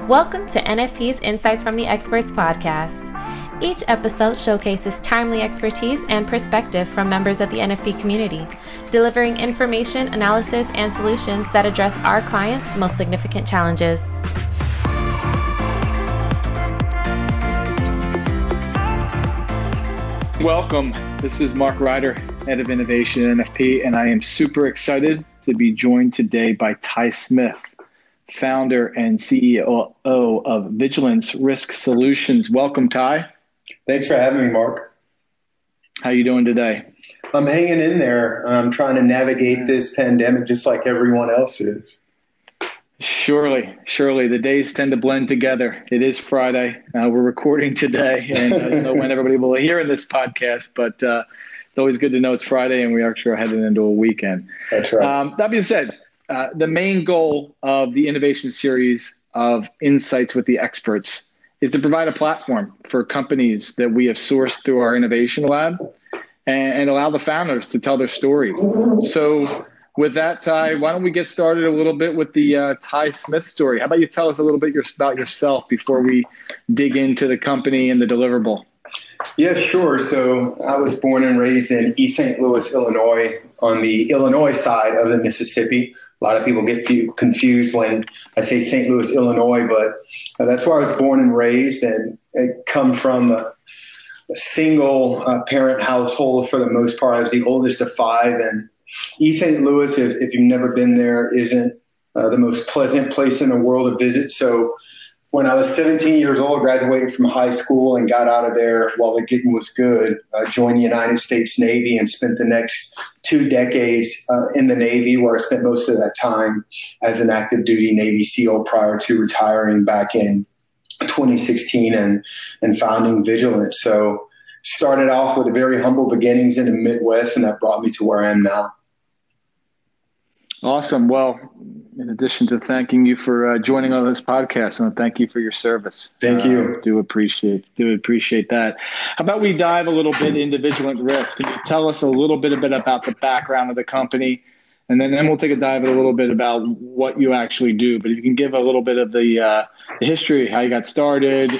Welcome to NFP's Insights from the Experts podcast. Each episode showcases timely expertise and perspective from members of the NFP community, delivering information, analysis, and solutions that address our clients' most significant challenges. Welcome. This is Mark Ryder, Head of Innovation at NFP, and I am super excited to be joined today by Ty Smith, founder and CEO of Vigilance Risk Solutions. Welcome, Ty. Thanks for having me, Mark. How you doing today? I'm hanging in there. I'm trying to navigate this pandemic just like everyone else is. Surely, surely, the days tend to blend together. It is Friday. Uh, we're recording today, and I don't know when everybody will hear in this podcast, but uh, it's always good to know it's Friday and we actually are heading into a weekend. That's right. Um, that being said, uh, the main goal of the innovation series of insights with the experts is to provide a platform for companies that we have sourced through our innovation lab and, and allow the founders to tell their story. So, with that, Ty, why don't we get started a little bit with the uh, Ty Smith story? How about you tell us a little bit your, about yourself before we dig into the company and the deliverable? Yeah, sure. So I was born and raised in East St. Louis, Illinois, on the Illinois side of the Mississippi. A lot of people get confused when I say St. Louis, Illinois, but that's where I was born and raised, and I come from a, a single uh, parent household for the most part. I was the oldest of five, and East St. Louis, if, if you've never been there, isn't uh, the most pleasant place in the world to visit. So when I was 17 years old, graduated from high school and got out of there while the getting was good, uh, joined the United States Navy and spent the next two decades uh, in the Navy, where I spent most of that time as an active duty Navy SEAL prior to retiring back in 2016 and, and founding Vigilance. So started off with very humble beginnings in the Midwest, and that brought me to where I am now. Awesome. Well, in addition to thanking you for uh, joining on this podcast, I want to thank you for your service. Thank you. Uh, do appreciate do appreciate that. How about we dive a little bit into Vigilance Risk? Can you tell us a little bit, a bit about the background of the company, and then, then we'll take a dive a little bit about what you actually do. But if you can give a little bit of the, uh, the history, how you got started,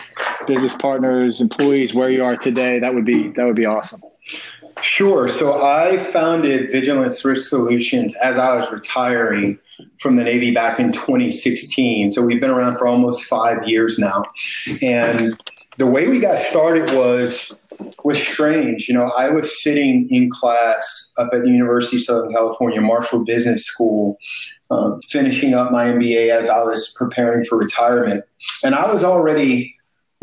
business partners, employees, where you are today, that would be that would be awesome. Sure. So I founded Vigilance Risk Solutions as I was retiring from the Navy back in 2016. So we've been around for almost five years now. And the way we got started was was strange. You know, I was sitting in class up at the University of Southern California Marshall Business School, um, finishing up my MBA as I was preparing for retirement, and I was already,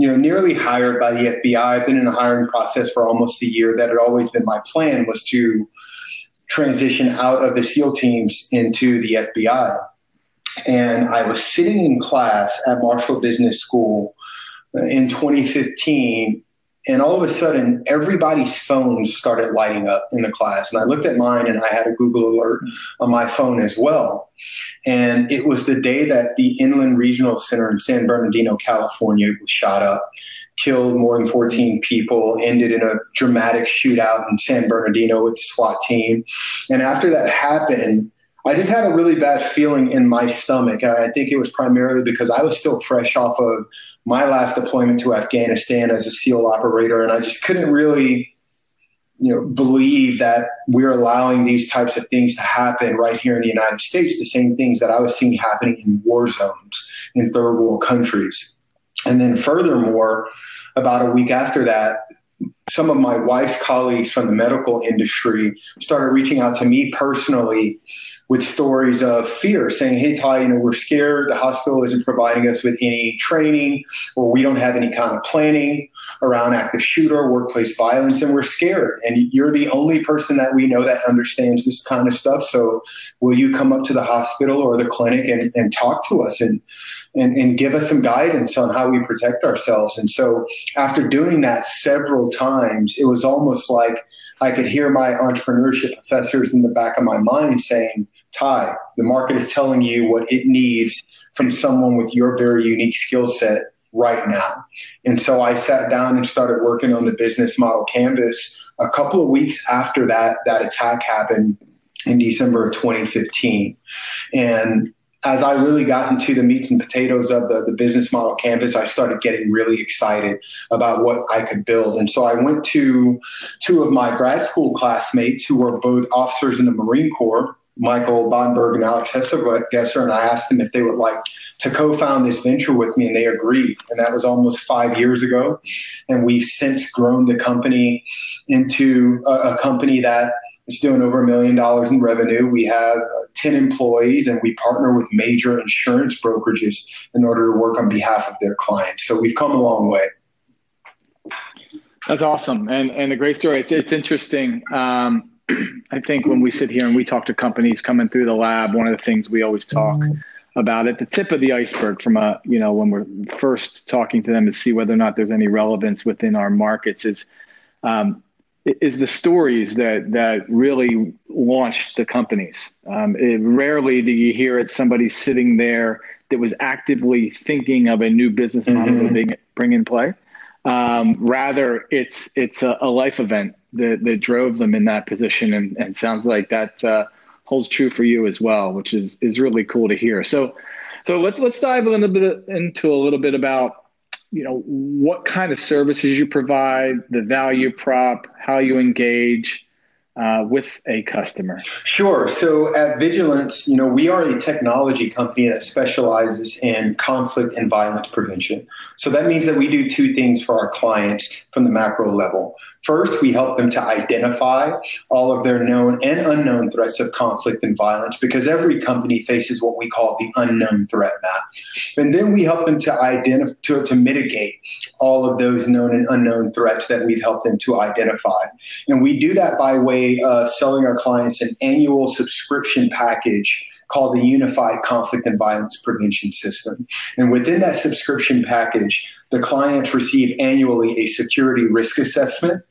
you know, nearly hired by the FBI. I've been in the hiring process for almost a year. That had always been my plan was to transition out of the SEAL teams into the FBI. And I was sitting in class at Marshall Business School in 2015 and all of a sudden everybody's phones started lighting up in the class and i looked at mine and i had a google alert on my phone as well and it was the day that the inland regional center in san bernardino california was shot up killed more than 14 people, ended in a dramatic shootout in San Bernardino with the SWAT team. And after that happened, I just had a really bad feeling in my stomach. And I think it was primarily because I was still fresh off of my last deployment to Afghanistan as a SEAL operator. And I just couldn't really, you know, believe that we're allowing these types of things to happen right here in the United States, the same things that I was seeing happening in war zones in third world countries. And then, furthermore, about a week after that, some of my wife's colleagues from the medical industry started reaching out to me personally with stories of fear, saying, Hey, Ty, you know, we're scared. The hospital isn't providing us with any training, or we don't have any kind of planning around active shooter, workplace violence, and we're scared. And you're the only person that we know that understands this kind of stuff. So, will you come up to the hospital or the clinic and, and talk to us and, and, and give us some guidance on how we protect ourselves? And so, after doing that several times, it was almost like I could hear my entrepreneurship professors in the back of my mind saying, Ty, the market is telling you what it needs from someone with your very unique skill set right now. And so I sat down and started working on the business model canvas a couple of weeks after that that attack happened in December of 2015. And as I really got into the meats and potatoes of the, the business model canvas, I started getting really excited about what I could build. And so I went to two of my grad school classmates who were both officers in the Marine Corps, Michael Bodenberg and Alex Hesselgesser, and I asked them if they would like to co-found this venture with me, and they agreed. And that was almost five years ago. And we've since grown the company into a, a company that is doing over a million dollars in revenue. We have uh, 10 employees and we partner with major insurance brokerages in order to work on behalf of their clients. So we've come a long way. That's awesome. And, and a great story. It's, it's interesting. Um, I think when we sit here and we talk to companies coming through the lab, one of the things we always talk mm-hmm. about at the tip of the iceberg from a, you know, when we're first talking to them to see whether or not there's any relevance within our markets is, um, is the stories that that really launched the companies. Um, it, rarely do you hear it somebody sitting there that was actively thinking of a new business model mm-hmm. to bring, bring in play. Um, rather, it's it's a, a, life event that, that drove them in that position, and, and sounds like that uh, holds true for you as well, which is is really cool to hear. So, so let's let's dive a little bit into a little bit about you know what kind of services you provide the value prop how you engage uh, with a customer sure so at vigilance you know we are a technology company that specializes in conflict and violence prevention so that means that we do two things for our clients from the macro level First, we help them to identify all of their known and unknown threats of conflict and violence because every company faces what we call the unknown threat map. And then we help them to identify to, to mitigate all of those known and unknown threats that we've helped them to identify. And we do that by way of selling our clients an annual subscription package called the Unified Conflict and Violence Prevention System. And within that subscription package, the clients receive annually a security risk assessment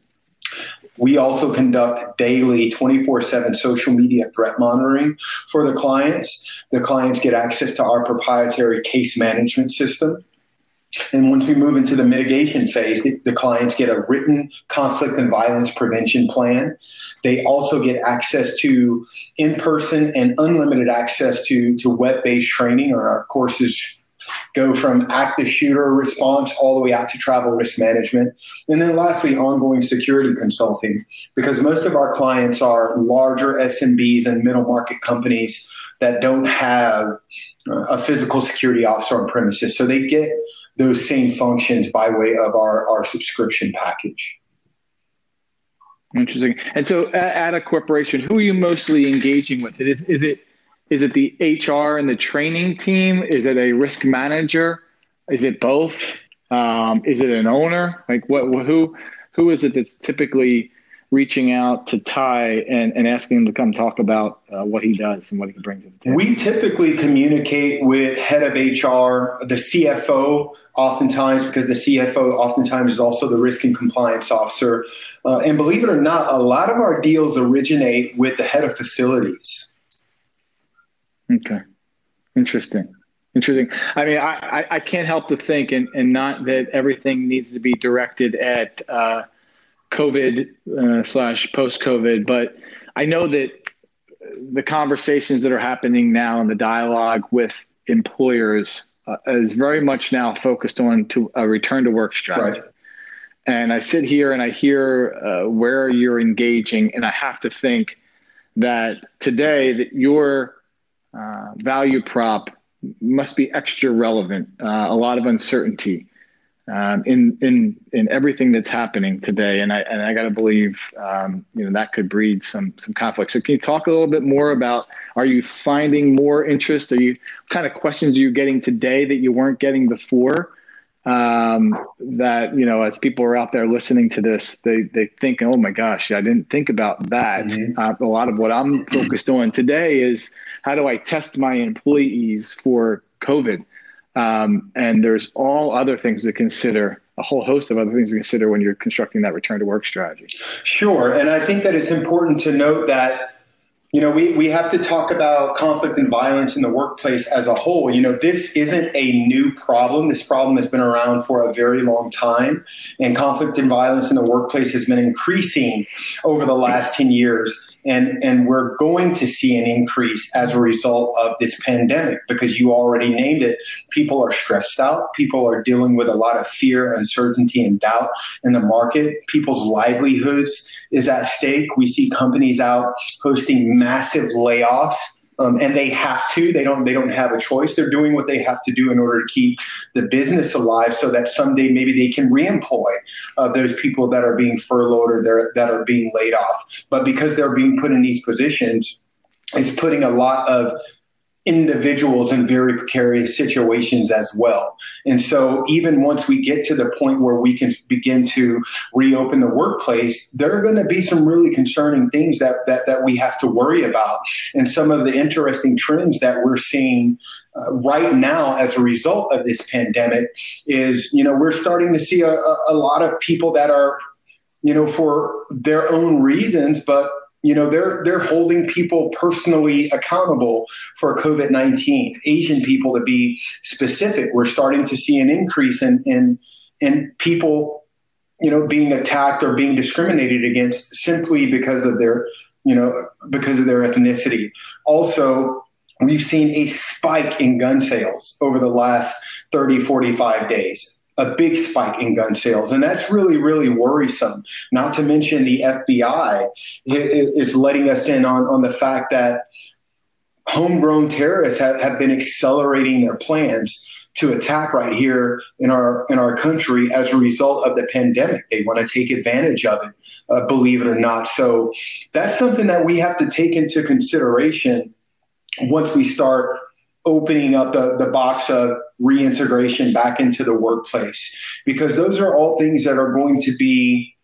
we also conduct daily 24 7 social media threat monitoring for the clients. The clients get access to our proprietary case management system. And once we move into the mitigation phase, the, the, clients get a written conflict and violence prevention plan. They also get access to in person and unlimited access to, to web based training, or our courses go from active shooter response all the way out to travel risk management. And then lastly, ongoing security consulting, because most of our clients are larger SMBs and middle market companies that don't have uh, a physical security officer on premises. So they get those same functions by way of our, our subscription package. Interesting. And so at, a corporation, who are you mostly engaging with? Is, is it is it the HR and the training team? Is it a risk manager? Is it both? Um, is it an owner? Like what? Who? Who is it that's typically reaching out to Ty and, and asking him to come talk about uh, what he does and what he can bring to the table? We typically communicate with head of HR, the CFO, oftentimes because the CFO oftentimes is also the risk and compliance officer. Uh, and believe it or not, a lot of our deals originate with the head of facilities. Okay. Interesting. Interesting. I mean, I, I can't help to think, and, and not that everything needs to be directed at uh, COVID uh, slash post COVID, but I know that the conversations that are happening now and the dialogue with employers uh, is very much now focused on to a return to work strategy. Right. And I sit here and I hear uh, where you're engaging, and I have to think that today that you're uh, value prop must be extra relevant. Uh, a lot of uncertainty um, in in in everything that's happening today, and I and I got to believe um, you know that could breed some some conflict. So can you talk a little bit more about? Are you finding more interest? Are you kind of questions are you getting today that you weren't getting before? Um, that you know, as people are out there listening to this, they they think, oh my gosh, I didn't think about that. Mm-hmm. Uh, a lot of what I'm focused on today is how do I test my employees for COVID? Um, and there's all other things to consider, a whole host of other things to consider when you're constructing that return to work strategy. Sure. And I think that it's important to note that you know, we, we have to talk about conflict and violence in the workplace as a whole. You know, this isn't a new problem. This problem has been around for a very long time. And conflict and violence in the workplace has been increasing over the last 10 years and and we're going to see an increase as a result of this pandemic because you already named it. People are stressed out. People are dealing with a lot of fear uncertainty and doubt in the market. People's livelihoods is at stake. We see companies out hosting massive layoffs um, and they have to. They don't. They don't have a choice. They're doing what they have to do in order to keep the business alive, so that someday maybe they can reemploy uh, those people that are being furloughed or that are being laid off. But because they're being put in these positions, it's putting a lot of individuals in very precarious situations as well. And so, even once we get to the point where we can begin to reopen the workplace, there are going to be some really concerning things that, that, that we have to worry about. And some of the interesting trends that we're seeing uh, right now as a result of this pandemic is, you know, we're starting to see a, a lot of people that are, you know, for their own reasons, but you know they're they're holding people personally accountable for covid-19 asian people to be specific we're starting to see an increase in in in people you know being attacked or being discriminated against simply because of their you know because of their ethnicity. Also we've seen a spike in gun sales over the last 30 45 days a big spike in gun sales. And that's really, really worrisome. Not to mention the FBI is letting us in on, on the fact that homegrown terrorists have, have been accelerating their plans to attack right here in our in our country as a result of the pandemic. They want to take advantage of it, uh, believe it or not. So that's something that we have to take into consideration once we start opening up the, the box of reintegration back into the workplace. Because those are all things that are going to be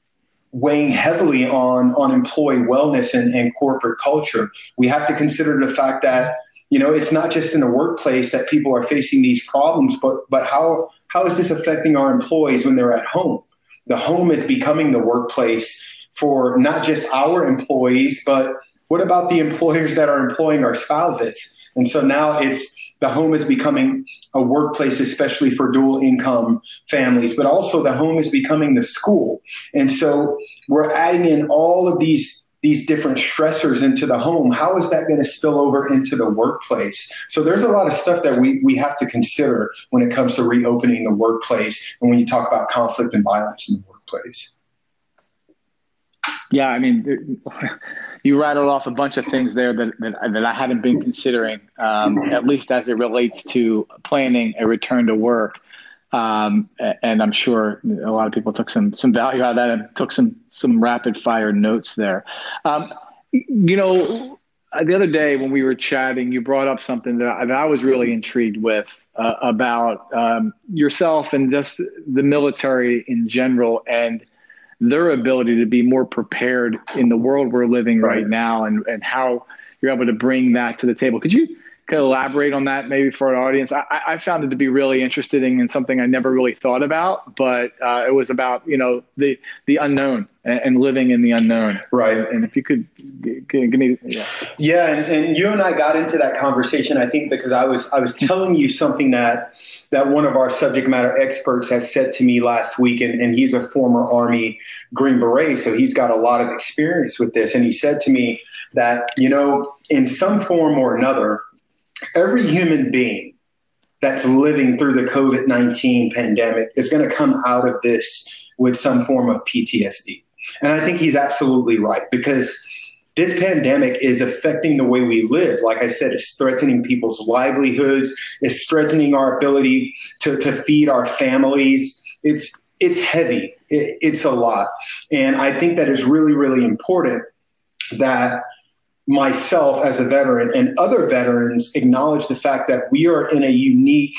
weighing heavily on on employee wellness and, and corporate culture. We have to consider the fact that you know it's not just in the workplace that people are facing these problems but but how how is this affecting our employees when they're at home? The home is becoming the workplace for not just our employees but what about the employers that are employing our spouses? And so now it's the home is becoming a workplace, especially for dual income families, but also the home is becoming the school. And so we're adding in all of these these different stressors into the home. How is that going to spill over into the workplace? So there's a lot of stuff that we, we have to consider when it comes to reopening the workplace and when you talk about conflict and violence in the workplace yeah i mean you rattled off a bunch of things there that, that, that I hadn't been considering, um, at least as it relates to planning a return to work. Um, and I'm sure a lot of people took some some value out of that and took some some rapid fire notes there. Um, you know, the other day when we were chatting, you brought up something that I, that I was really intrigued with uh, about um, yourself and just the military in general and their ability to be more prepared in the world we're living right, right now and, and how you're able to bring that to the table. Could you could elaborate on that maybe for our audience? I, I found it to be really interesting and something I never really thought about, but uh, it was about you know the the unknown and, and, living in the unknown. Right. And if you could give, give me, yeah. Yeah, and, and you and I got into that conversation, I think, because I was I was telling you something that that one of our subject matter experts has said to me last week, and, and he's a former Army Green Beret, so he's got a lot of experience with this. And he said to me that, you know, in some form or another, every human being that's living through the COVID 19 pandemic is going to come out of this with some form of PTSD. And I think he's absolutely right because this pandemic is affecting the way we live. Like I said, it's threatening people's livelihoods, it's threatening our ability to, to feed our families. It's it's heavy. It, it's a lot. And I think that is really, really important that myself as a veteran and other veterans acknowledge the fact that we are in a unique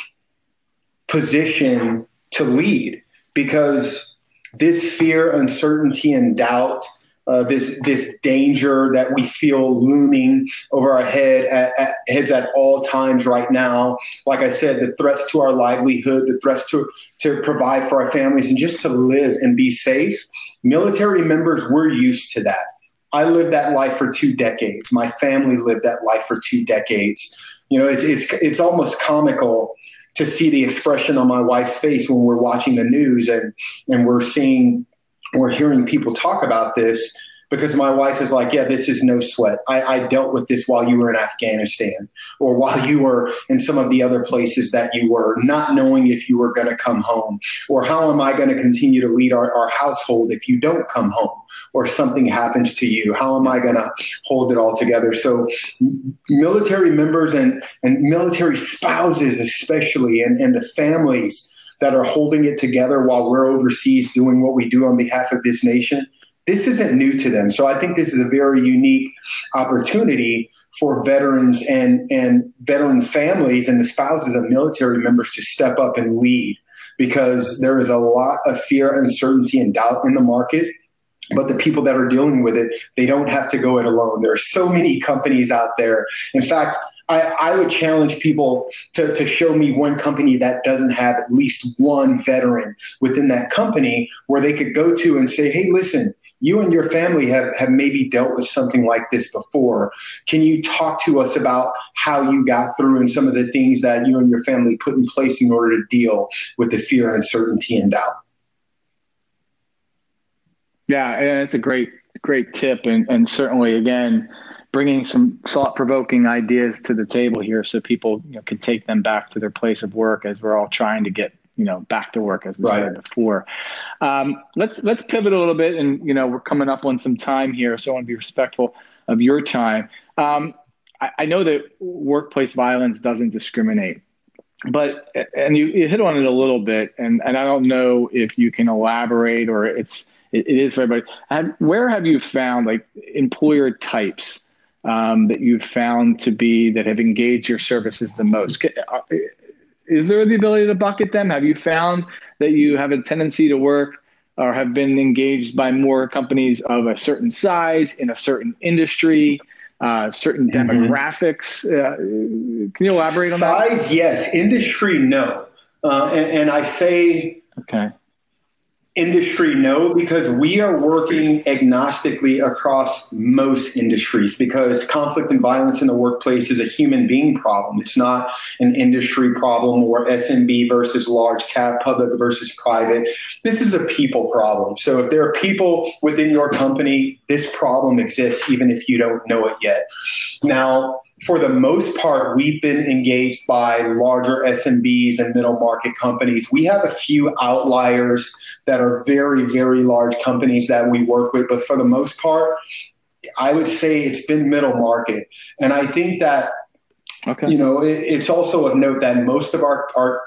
position to lead because this fear, uncertainty, and doubt uh, this this danger that we feel looming over our head at, at, heads at all times right now. Like I said, the threats to our livelihood, the threats to to provide for our families, and just to live and be safe. Military members, we're used to that. I lived that life for two decades. My family lived that life for two decades. You know, it's it's it's almost comical to see the expression on my wife's face when we're watching the news and and we're seeing we're hearing people talk about this because my wife is like, yeah, this is no sweat. I, I, dealt with this while you were in Afghanistan or while you were in some of the other places that you were, not knowing if you were going to come home or how am I going to continue to lead our, our household if you don't come home or something happens to you? How am I going to hold it all together? So, military members and, and military spouses, especially, and, and the families that are holding it together while we're overseas doing what we do on behalf of this nation this isn't new to them. So I think this is a very unique opportunity for veterans and, and veteran families and the spouses of military members to step up and lead because there is a lot of fear, uncertainty, and doubt in the market. But the people that are dealing with it, they don't have to go it alone. There are so many companies out there. In fact, I, I, would challenge people to, to show me one company that doesn't have at least one veteran within that company where they could go to and say, hey, listen, you and your family have, have maybe dealt with something like this before. Can you talk to us about how you got through and some of the things that you and your family put in place in order to deal with the fear, uncertainty, and doubt? Yeah, it's a great, great tip. And, and certainly, again, bringing some thought-provoking ideas to the table here so people you know, can take them back to their place of work as we're all trying to get you know back to work as we right. said before. Um, let's let's pivot a little bit, and you know we're coming up on some time here, so I want to be respectful of your time. Um, I, I, know that workplace violence doesn't discriminate, but and you, you, hit on it a little bit, and and I don't know if you can elaborate or it's it, it is for everybody. Where have you found like employer types? Um, that you've found to be that have engaged your services the most? Is there the ability to bucket them? Have you found that you have a tendency to work or have been engaged by more companies of a certain size in a certain industry, uh, certain mm-hmm. demographics? Uh, can you elaborate on size, that? Size, yes. Industry, no. Uh, and, and I say okay industry no because we are working agnostically across most industries because conflict and violence in the workplace is a human being problem. It's not an industry problem or smb versus large cap public versus private. This is a people problem. So if there are people within your company this problem exists even if you don't know it yet. Now for the most part, we've been engaged by larger SMBs and middle market companies. We have a few outliers that are very, very large companies that we work with, but for the most part, I would say it's been middle market. And I think that, okay. you know, it, it's also of note that most of our, our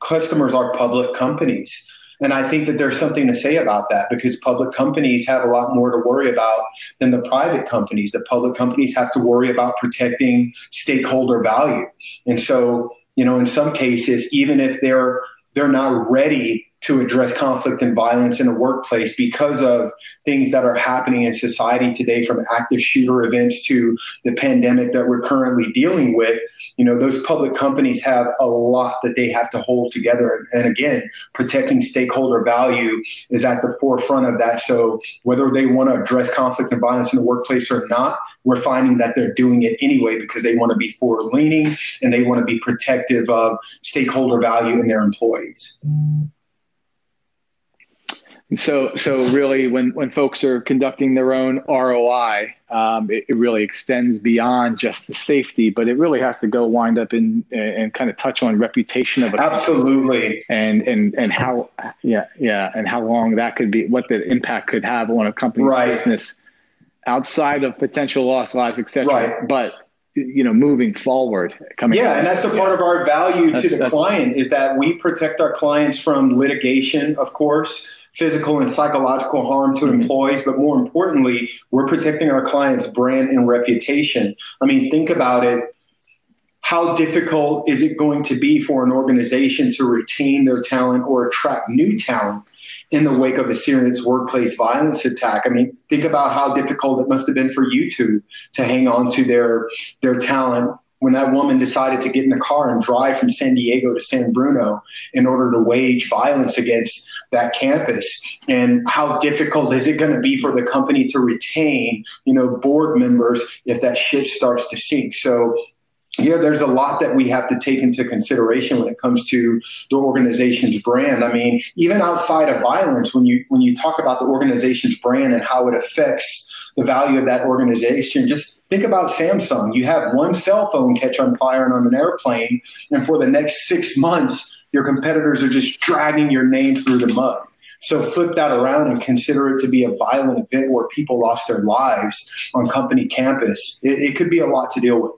customers are public companies. And I think that there's something to say about that because public companies have a lot more to worry about than the private companies. The public companies have to worry about protecting stakeholder value. And so, you know, in some cases, even if they're they're not ready to address conflict and violence in the workplace because of things that are happening in society today from active shooter events to the pandemic that we're currently dealing with. You know those public companies have a lot that they have to hold together. And again protecting stakeholder value is at the forefront of that. So whether they want to address conflict and violence in the workplace or not we're finding that they're doing it anyway because they want to be forward leaning and they want to be protective of stakeholder value in their employees so, so really, when when folks are conducting their own ROI, um, it, it, really extends beyond just the safety, but it really has to go wind up in and kind of touch on reputation of a absolutely and and and how yeah yeah and how long that could be, what the impact could have on a company's right. business outside of potential loss lives, etc. Right. But you know, moving forward, coming. Yeah, and that's a part yeah. of our value that's, to the client is that we protect our clients from litigation, of course physical and psychological harm to mm-hmm. employees, but more importantly, we're protecting our clients' brand and reputation. I mean, think about it. How difficult is it going to be for an organization to retain their talent or attract new talent in the wake of a serious workplace violence attack? I mean, think about how difficult it must have been for YouTube to hang on to their their talent when that woman decided to get in the car and drive from San Diego to San Bruno in order to wage violence against that campus and how difficult is it going to be for the company to retain you know board members if that ship starts to sink so yeah, there's a lot that we have to take into consideration when it comes to the organization's brand. I mean, even outside of violence, when you when you talk about the organization's brand and how it affects the value of that organization. Just think about Samsung. You have one cell phone catch on fire on an airplane, and for the next six months, your competitors are just dragging your name through the mud. So flip that around and consider it to be a violent event where people lost their lives on company campus. It, it could be a lot to deal with.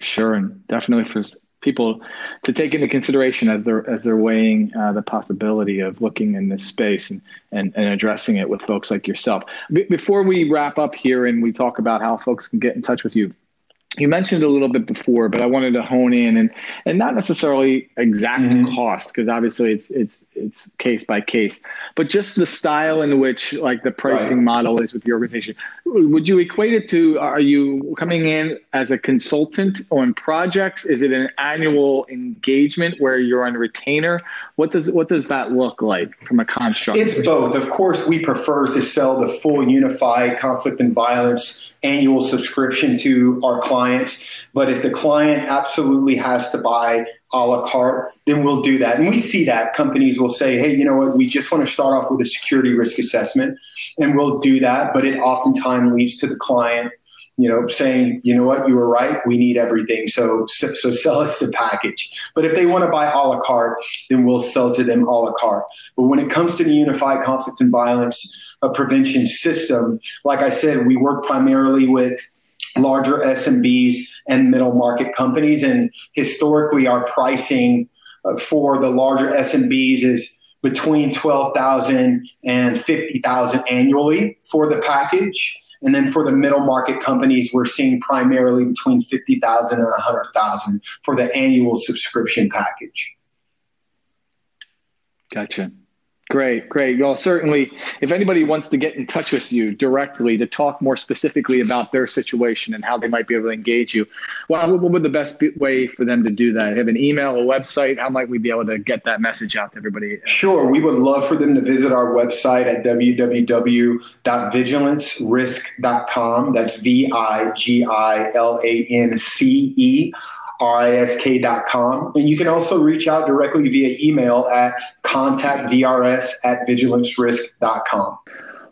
Sure, and definitely for people to take into consideration as they're as they're weighing uh, the possibility of looking in this space and, and, and addressing it with folks like yourself. Before we wrap up here and we talk about how folks can get in touch with you, you mentioned a little bit before, but I wanted to hone in and and not necessarily exact mm-hmm. cost because obviously it's it's it's case by case, but just the style in which like the pricing right. model is with the organization. Would you equate it to? Are you coming in as a consultant on projects? Is it an annual engagement where you're on retainer? What does what does that look like from a construct? It's both. Of course, we prefer to sell the full unified conflict and violence annual subscription to our clients. But if the client absolutely has to buy a la carte, then we'll do that. And we see that companies will say, hey, you know what, we just want to start off with a security risk assessment, and we'll do that. But it oftentimes leads to the client you know, saying, you know what, you were right, we need everything. So, so, so sell us the package. But if they want to buy a la carte, then we'll sell to them a la carte. But when it comes to the unified conflict and violence uh, prevention system, like I said, we work primarily with larger SMBs and middle market companies. And historically, our pricing uh, for the larger SMBs is between 12,000 and 50,000 annually for the package. And then for the middle market companies, we're seeing primarily between 50,000 and 100,000 for the annual subscription package. Gotcha. Great, great. Well, certainly, if anybody wants to get in touch with you directly to talk more specifically about their situation and how they might be able to engage you, well, what would the best way for them to do that? Have an email, a website? How might we be able to get that message out to everybody? Sure. We would love for them to visit our website at www.vigilancerisk.com. That's V I G I L A N C E risk.com. And you can also reach out directly via email at contactvrs at vigilancerisk.com.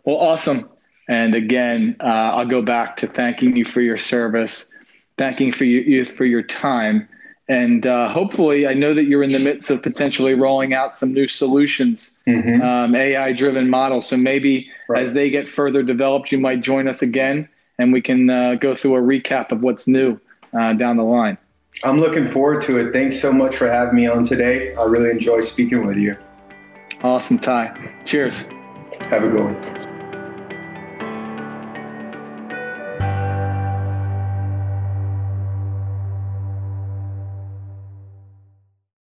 Well, awesome. And again, uh, I'll go back to thanking you for your service, thanking for you for your time. And uh, hopefully, I know that you're in the midst of potentially rolling out some new solutions, mm-hmm. um, AI driven models. So maybe right. as they get further developed, you might join us again and we can uh, go through a recap of what's new uh, down the line. I'm looking forward to it. Thanks so much for having me on today. I really enjoy speaking with you. Awesome, Ty. Cheers. Have a good one.